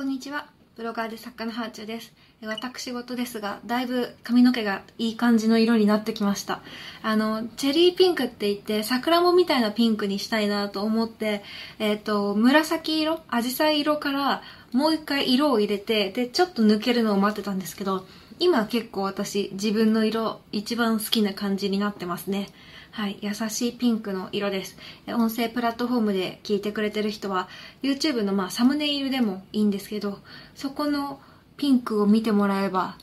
こんにちは。ブロガーで作家のハーチューです。私事ですが、だいぶ髪の毛がいい感じの色になってきました。あの、チェリーピンクって言って、桜もみたいなピンクにしたいなと思って、えっ、と、紫色、アジサイ色からもう一回色を入れて、で、ちょっと抜けるのを待ってたんですけど、今結構私、自分の色、一番好きな感じになってますね。はい。優しいピンクの色です。音声プラットフォームで聞いてくれてる人は、YouTube のまあサムネイルでもいいんですけど、そこのピンクを見てもらえば、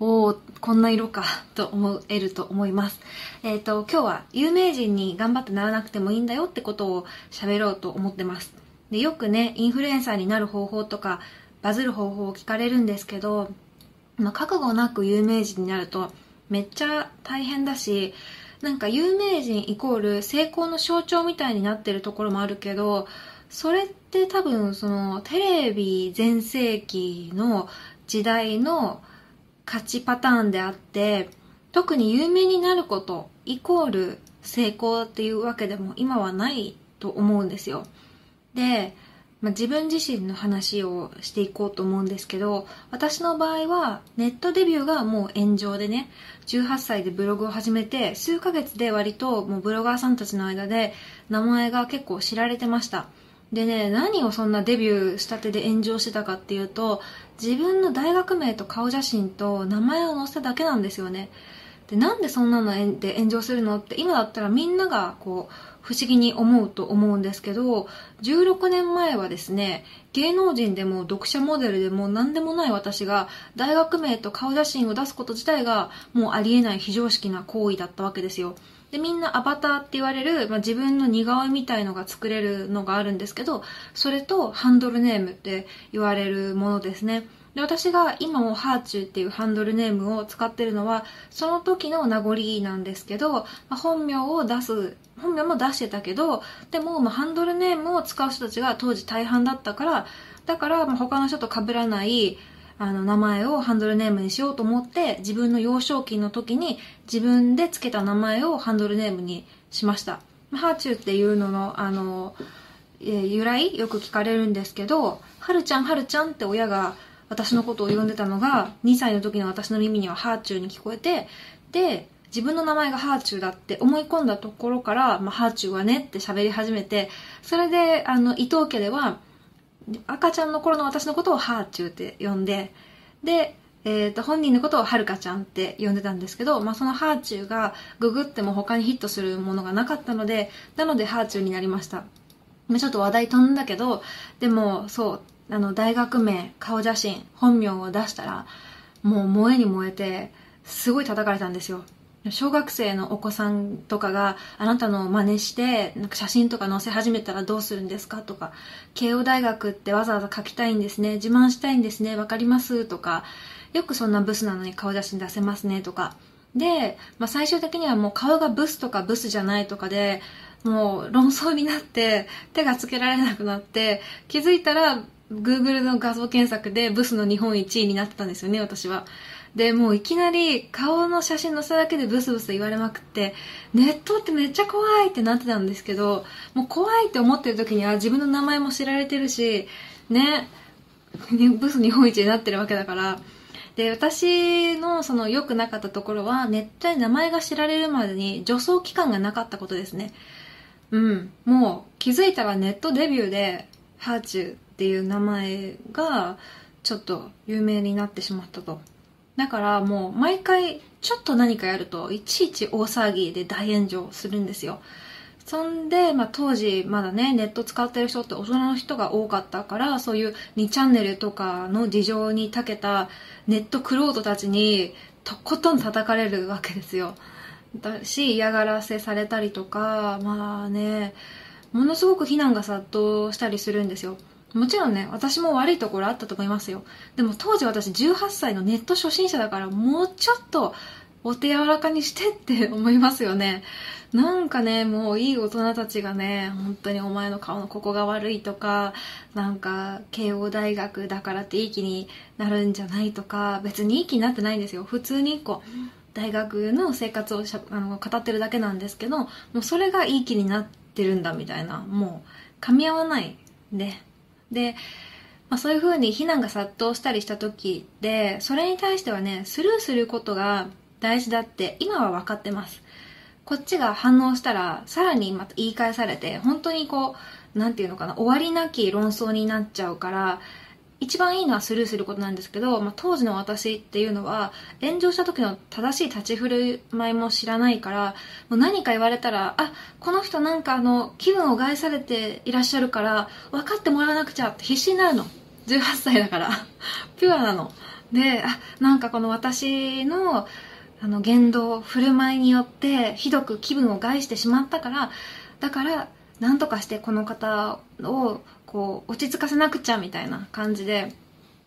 おー、こんな色か、と思えると思います。えっ、と、今日は有名人に頑張ってならなくてもいいんだよってことを喋ろうと思ってます。で、よくね、インフルエンサーになる方法とか、バズる方法を聞かれるんですけど、まあ、覚悟なく有名人になるとめっちゃ大変だしなんか有名人イコール成功の象徴みたいになってるところもあるけどそれって多分そのテレビ全盛期の時代の勝ちパターンであって特に有名になることイコール成功っていうわけでも今はないと思うんですよ。でまあ、自分自身の話をしていこうと思うんですけど私の場合はネットデビューがもう炎上でね18歳でブログを始めて数ヶ月で割ともうブロガーさんたちの間で名前が結構知られてました。でね何をそんなデビューしたてで炎上してたかっていうと自分の大学名と顔写真と名前を載せただけなんですよね。でなんでそんなので炎上するのって今だったらみんながこう不思議に思うと思うんですけど16年前はですね芸能人でも読者モデルでも何でもない私が大学名と顔写真を出すこと自体がもうありえない非常識な行為だったわけですよ。でみんなアバターって言われる、まあ、自分の似顔絵みたいのが作れるのがあるんですけどそれとハンドルネームって言われるものですね。で私が今もハーチューっていうハンドルネームを使ってるのはその時の名残なんですけど、まあ、本名を出す本名も出してたけどでも、まあ、ハンドルネームを使う人たちが当時大半だったからだから、まあ、他の人と被らないあの名前をハンドルネームにしようと思って自分の幼少期の時に自分で付けた名前をハンドルネームにしました。ハーチューっていうののあの、えー、由来よく聞かれるんですけどはるちゃんはるちゃんって親が私のことを呼んでたのが2歳の時の私の耳にはハーチューに聞こえてで自分の名前がハーチューだって思い込んだところから、まあ、ハーチューはねって喋り始めてそれであの伊藤家では赤ちゃんの頃の私のことをハーチューって呼んでで、えー、と本人のことをはるかちゃんって呼んでたんですけど、まあ、そのハーチューがググっても他にヒットするものがなかったのでなのでハーチューになりました。ちょっと話題飛んだけどでもそうあの大学名顔写真本名を出したらもう燃えに燃えてすごい叩かれたんですよ。小学生のお子さんとかがあなたの真似してなんか写真とか載せ始めたらどうするんですかとか慶応大学ってわざわざ書きたいんですね自慢したいんですねわかりますとかよくそんなブスなのに顔写真出せますねとか。で、まあ、最終的にはもう顔がブスとかブスじゃないとかでもう論争になって手がつけられなくなって気づいたら Google の画像検索でブスの日本一位になってたんですよね私は。でもういきなり顔の写真載せただけでブスブス言われまくってネットってめっちゃ怖いってなってたんですけどもう怖いって思ってる時には自分の名前も知られてるしね。ブス日本一になってるわけだから。で私のその良くなかったところはネットで名前が知られるまでに助走期間がなかったことですね。うん。もう気づいたらネットデビューでハーチュー。っていう名前がちょっと有名になってしまったと。だからもう毎回ちょっと何かやるといちいち大騒ぎで大炎上するんですよ。そんで、まあ、当時まだねネット使ってる人って大人の人が多かったからそういう2チャンネルとかの事情に長けたネットクロートたちにとことん叩かれるわけですよ。だし嫌がらせされたりとかまあねものすごく非難が殺到したりするんですよ。もちろんね私も悪いところあったと思いますよ。でも当時私18歳のネット初心者だからもうちょっとお手柔らかにしてって思いますよね。なんかねもういい大人たちがね本当にお前の顔のここが悪いとかなんか慶応大学だからっていい気になるんじゃないとか別にいい気になってないんですよ。普通にこう大学の生活をしゃあの語ってるだけなんですけどもうそれがいい気になってるんだみたいなもう噛み合わないででまあ、そういうふうに非難が殺到したりした時で、それに対してはね、スルーすることが大事だって今は分かってます。こっちが反応したら、さらにまた言い返されて、本当にこう、何て言うのかな、終わりなき論争になっちゃうから、一番いいのはスルーすることなんですけど、まあ、当時の私っていうのは炎上した時の正しい立ち振る舞いも知らないからもう何か言われたらあこの人なんかあの気分を害されていらっしゃるから分かってもらわなくちゃって必死になるの。18歳だから。ピュアなの。であなんかこの私のあの言動振る舞いによってひどく気分を害してしまったからだから何とかしてこの方をこう落ち着かせなくちゃみたいな感じで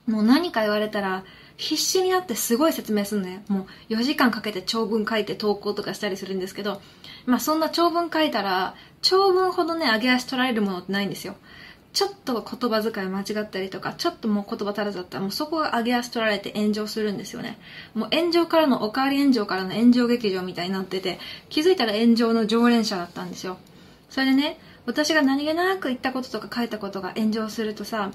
もう何か言われたら必死になってすごい説明するのよもう4時間かけて長文書いて投稿とかしたりするんですけどまあそんな長文書いたら長文ほどね上げ足取られるものってないんですよちょっと言葉遣い間違ったりとか、ちょっともう言葉足らずだったら、もうそこが上げ足取られて炎上するんですよね。もう炎上からの、おかわり炎上からの炎上劇場みたいになってて、気づいたら炎上の常連者だったんですよ。それでね、私が何気なく言ったこととか書いたことが炎上するとさ、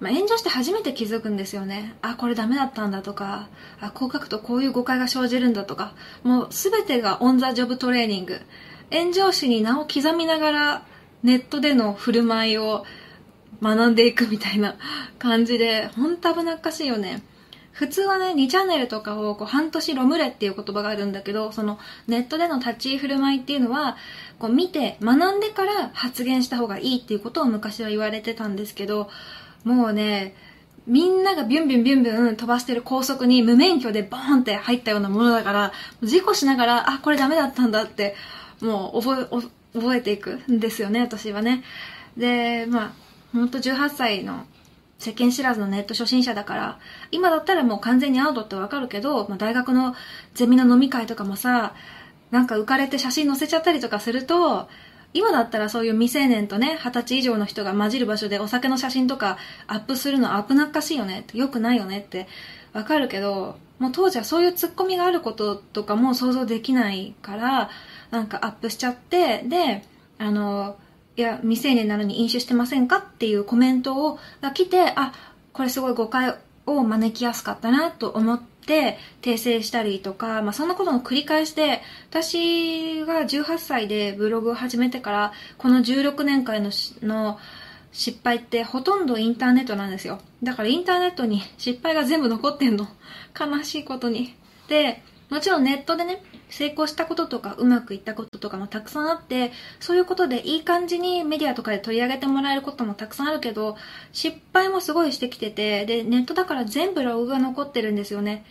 まあ、炎上して初めて気づくんですよね。あ、これダメだったんだとか、あ、こう書くとこういう誤解が生じるんだとか、もう全てがオンザジョブトレーニング。炎上史に名を刻みながら、ネットでの振る舞いを学んでいくみたいな感じで、ほんと危なっかしいよね。普通はね、2チャンネルとかをこう半年ロムレっていう言葉があるんだけど、そのネットでの立ち居振る舞いっていうのは、こう見て学んでから発言した方がいいっていうことを昔は言われてたんですけど、もうね、みんながビュンビュンビュンビュン飛ばしてる高速に無免許でボーンって入ったようなものだから、事故しながら、あ、これダメだったんだって、もう覚え、覚えていくんですよね、私はね。で、まあ、ほんと18歳の世間知らずのネット初心者だから、今だったらもう完全にアウトってわかるけど、まあ、大学のゼミの飲み会とかもさ、なんか浮かれて写真載せちゃったりとかすると、今だったらそういう未成年とね、二十歳以上の人が混じる場所でお酒の写真とかアップするの危なっかしいよねって、良くないよねってわかるけど、もう当時はそういうツッコミがあることとかも想像できないから、なんかアップしちゃって、で、あの、いや、未成年なのに飲酒してませんかっていうコメントをが来て、あ、これすごい誤解を招きやすかったなと思って訂正したりとか、まあそんなことの繰り返しで、私が18歳でブログを始めてから、この16年間のの失敗ってほとんどインターネットなんですよ。だからインターネットに失敗が全部残ってんの。悲しいことに。で、もちろんネットでね、成功したこととかうまくいったこととかもたくさんあって、そういうことでいい感じにメディアとかで取り上げてもらえることもたくさんあるけど、失敗もすごいしてきてて、で、ネットだから全部ログが残ってるんですよね。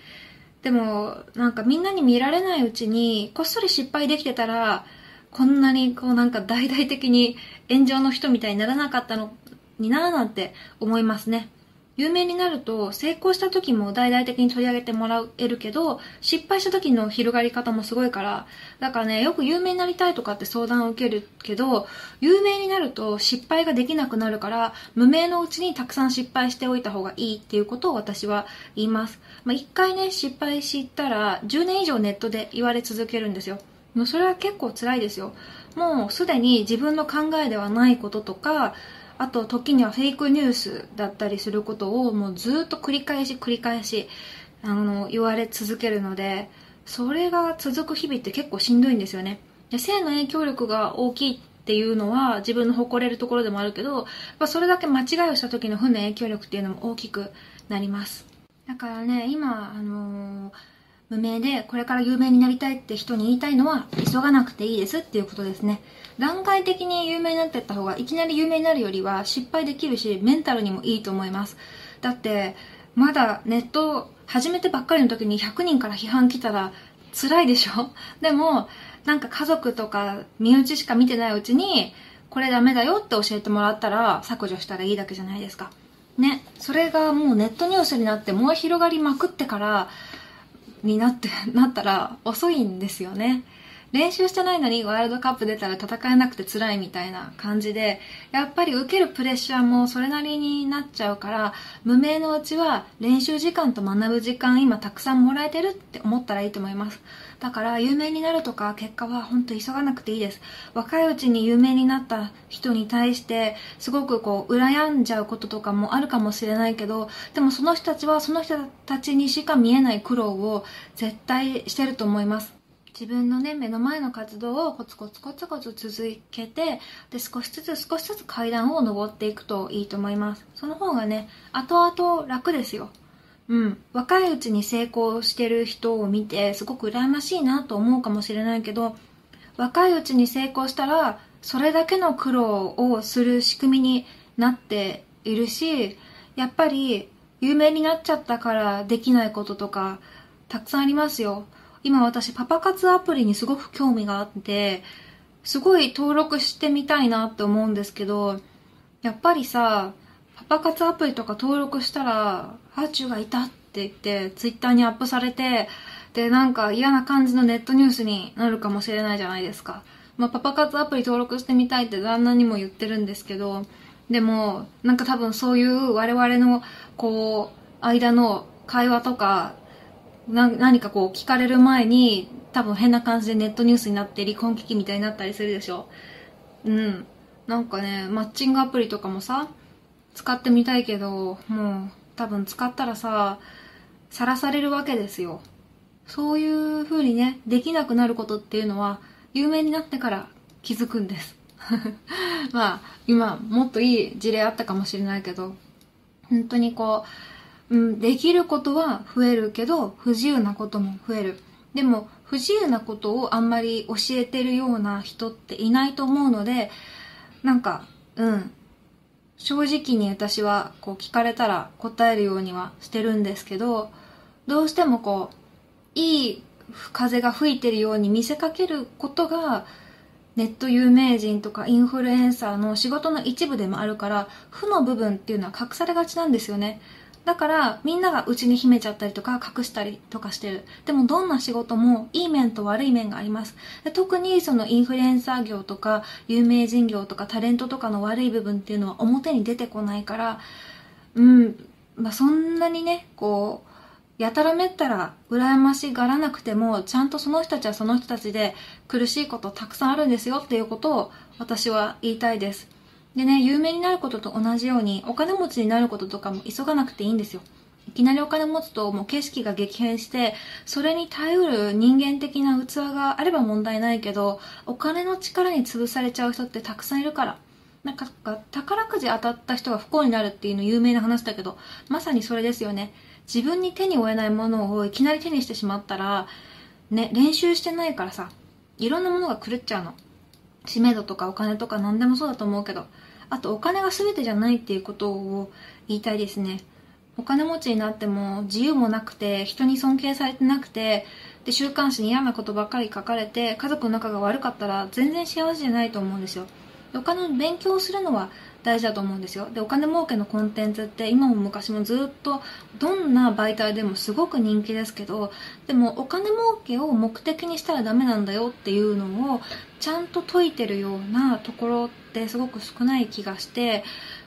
でも、なんかみんなに見られないうちに、こっそり失敗できてたら、こんなにこうなんか大々的に炎上の人みたいにならなかったのになーなんて思いますね。有名になると成功した時も大々的に取り上げてもらえるけど失敗した時の広がり方もすごいからだからねよく有名になりたいとかって相談を受けるけど有名になると失敗ができなくなるから無名のうちにたくさん失敗しておいた方がいいっていうことを私は言います、まあ、一回ね失敗したら10年以上ネットで言われ続けるんですよ。もうそれは結構辛いですよ。もうすでに自分の考えではないこととかあと時にはフェイクニュースだったりすることをもうずっと繰り返し繰り返しあの言われ続けるのでそれが続く日々って結構しんどいんですよね。で性の影響力が大きいっていうのは自分の誇れるところでもあるけどまあそれだけ間違いをした時の負の影響力っていうのも大きくなります。だからね今あのー無名でこれから有名になりたいって人に言いたいのは急がなくていいですっていうことですね。段階的に有名になっていった方がいきなり有名になるよりは失敗できるしメンタルにもいいと思います。だってまだネット始めてばっかりの時に100人から批判来たら辛いでしょ？でもなんか家族とか身内しか見てないうちにこれダメだよって教えてもらったら削除したらいいだけじゃないですか。ね。それがもうネットニュースになって燃え広がりまくってからになって、なったら遅いんですよね。練習してないのにワールドカップ出たら戦えなくて辛いみたいな感じで、やっぱり受けるプレッシャーもそれなりになっちゃうから、無名のうちは練習時間と学ぶ時間今たくさんもらえてるって思ったらいいと思います。だから有名になるとか結果は本当急がなくていいです。若いうちに有名になった人に対してすごくこう羨んじゃうこととかもあるかもしれないけど、でもその人たちはその人たちにしか見えない苦労を絶対してると思います。自分のね、目の前の活動をコツコツコツコツ続けて、で、少しずつ少しずつ階段を登っていくといいと思います。その方がね、後々楽ですよ。うん。若いうちに成功してる人を見て、すごく羨ましいなと思うかもしれないけど、若いうちに成功したら、それだけの苦労をする仕組みになっているし、やっぱり、有名になっちゃったからできないこととか、たくさんありますよ。今私パパ活アプリにすごく興味があって、すごい登録してみたいなって思うんですけど、やっぱりさ、パ活アプリとか登録したら、ハーチューがいたって言って、ツイッターにアップされて、で、なんか嫌な感じのネットニュースになるかもしれないじゃないですか。まあ、パパ活アプリ登録してみたいって旦那にも言ってるんですけど、でも、なんか多分そういう我々の、こう、間の会話とか、何かこう聞かれる前に多分変な感じでネットニュースになって離婚危機みたいになったりするでしょうんなんかねマッチングアプリとかもさ使ってみたいけどもう多分使ったらささらされるわけですよそういう風にねできなくなることっていうのは有名になってから気づくんです まあ今もっといい事例あったかもしれないけど本当にこううん、できることは増えるけど、不自由なことも増える。でも、不自由なことをあんまり教えてるような人っていないと思うので、なんか、うん、正直に私はこう聞かれたら答えるようにはしてるんですけど、どうしてもこう、いい風が吹いてるように見せかけることが、ネット有名人とかインフルエンサーの仕事の一部でもあるから、負の部分っていうのは隠されがちなんですよね。だからみんなが内に秘めちゃったりとか隠したりとかしてる。でもどんな仕事もいい面と悪い面があります。で特にそのインフルエンサー業とか有名人業とかタレントとかの悪い部分っていうのは表に出てこないから、うん、まあそんなにね、こう、やたらめったら羨ましがらなくても、ちゃんとその人たちはその人たちで苦しいことたくさんあるんですよっていうことを私は言いたいです。でね、有名になることと同じように、お金持ちになることとかも急がなくていいんですよ。いきなりお金持つともう景色が激変して、それに耐えうる人間的な器があれば問題ないけど、お金の力に潰されちゃう人ってたくさんいるから。なんか、宝くじ当たった人が不幸になるっていうの有名な話だけど、まさにそれですよね。自分に手に負えないものをいきなり手にしてしまったら、ね、練習してないからさ、いろんなものが狂っちゃうの。知名度とかお金とか何でもそうだと思うけど、あとお金が全てじゃないっていうことを言いたいですね。お金持ちになっても自由もなくて、人に尊敬されてなくて、で、週刊誌に嫌なことばっかり書かれて、家族の仲が悪かったら全然幸せじゃないと思うんですよ。お金の勉強をするのは大事だと思うんですよ。で、お金儲けのコンテンツって今も昔もずっとどんな媒体でもすごく人気ですけど、でもお金儲けを目的にしたらダメなんだよっていうのをちゃんと解いてるようなところってすごく少ない気がして、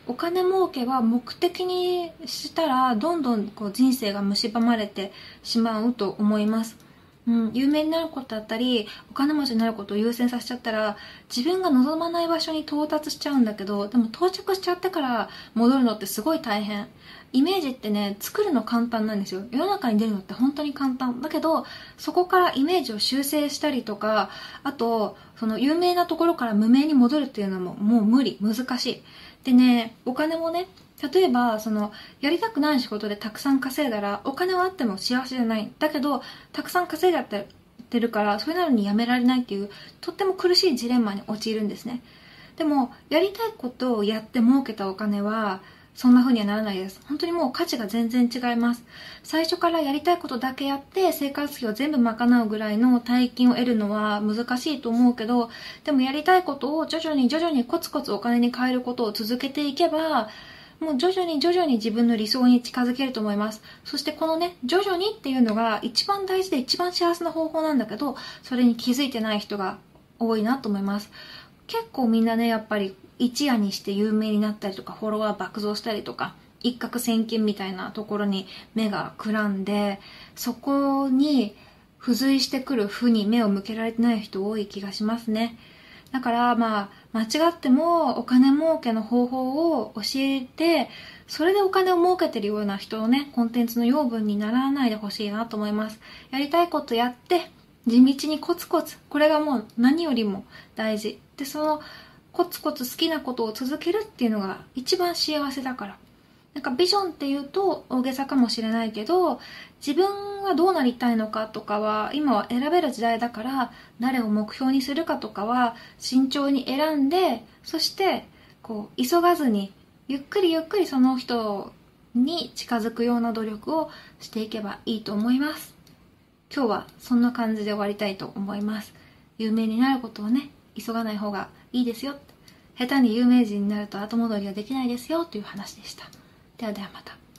お金儲けは目的にしたらどんどんこう人生が蝕まれてしまうと思います。うん、有名になることだったり、お金持ちになることを優先させちゃったら、自分が望まない場所に到達しちゃうんだけど、でも到着しちゃってから戻るのってすごい大変。イメージってね、作るの簡単なんですよ。世の中に出るのって本当に簡単。だけど、そこからイメージを修正したりとか、あと、その有名なところから無名に戻るっていうのももう無理、難しい。でね、お金もね、例えば、その、やりたくない仕事でたくさん稼いだら、お金はあっても幸せじゃない。だけど、たくさん稼いじゃってるから、それなのにやめられないっていう、とっても苦しいジレンマに陥るんですね。でも、やりたいことをやって儲けたお金は、そんな風にはならないです。本当にもう価値が全然違います。最初からやりたいことだけやって生活費を全部賄うぐらいの大金を得るのは難しいと思うけど、でもやりたいことを徐々に徐々にコツコツお金に変えることを続けていけば、もう徐々に徐々に自分の理想に近づけると思います。そしてこのね、徐々にっていうのが一番大事で一番幸せな方法なんだけど、それに気づいてない人が多いなと思います。結構みんなね、やっぱり一夜にして有名になったりとか、フォロワー爆増したりとか、一攫千金みたいなところに目がくらんで、そこに付随してくる負に目を向けられてない人多い気がしますね。だからまあ、間違ってもお金儲けの方法を教えて、それでお金を儲けてるような人のね、コンテンツの養分にならないでほしいなと思います。やりたいことやって、地道にコツコツ、これがもう何よりも大事。で、そのコツコツ好きなことを続けるっていうのが一番幸せだから。なんかビジョンっていうと大げさかもしれないけど、自分はどうなりたいのかとかは、今は選べる時代だから、誰を目標にするかとかは、慎重に選んで、そして、こう、急がずに、ゆっくりゆっくりその人に近づくような努力をしていけばいいと思います。今日はそんな感じで終わりたいと思います。有名になることはね、急がない方がいいですよ。下手に有名人になると後戻りはできないですよという話でした。ではではまた。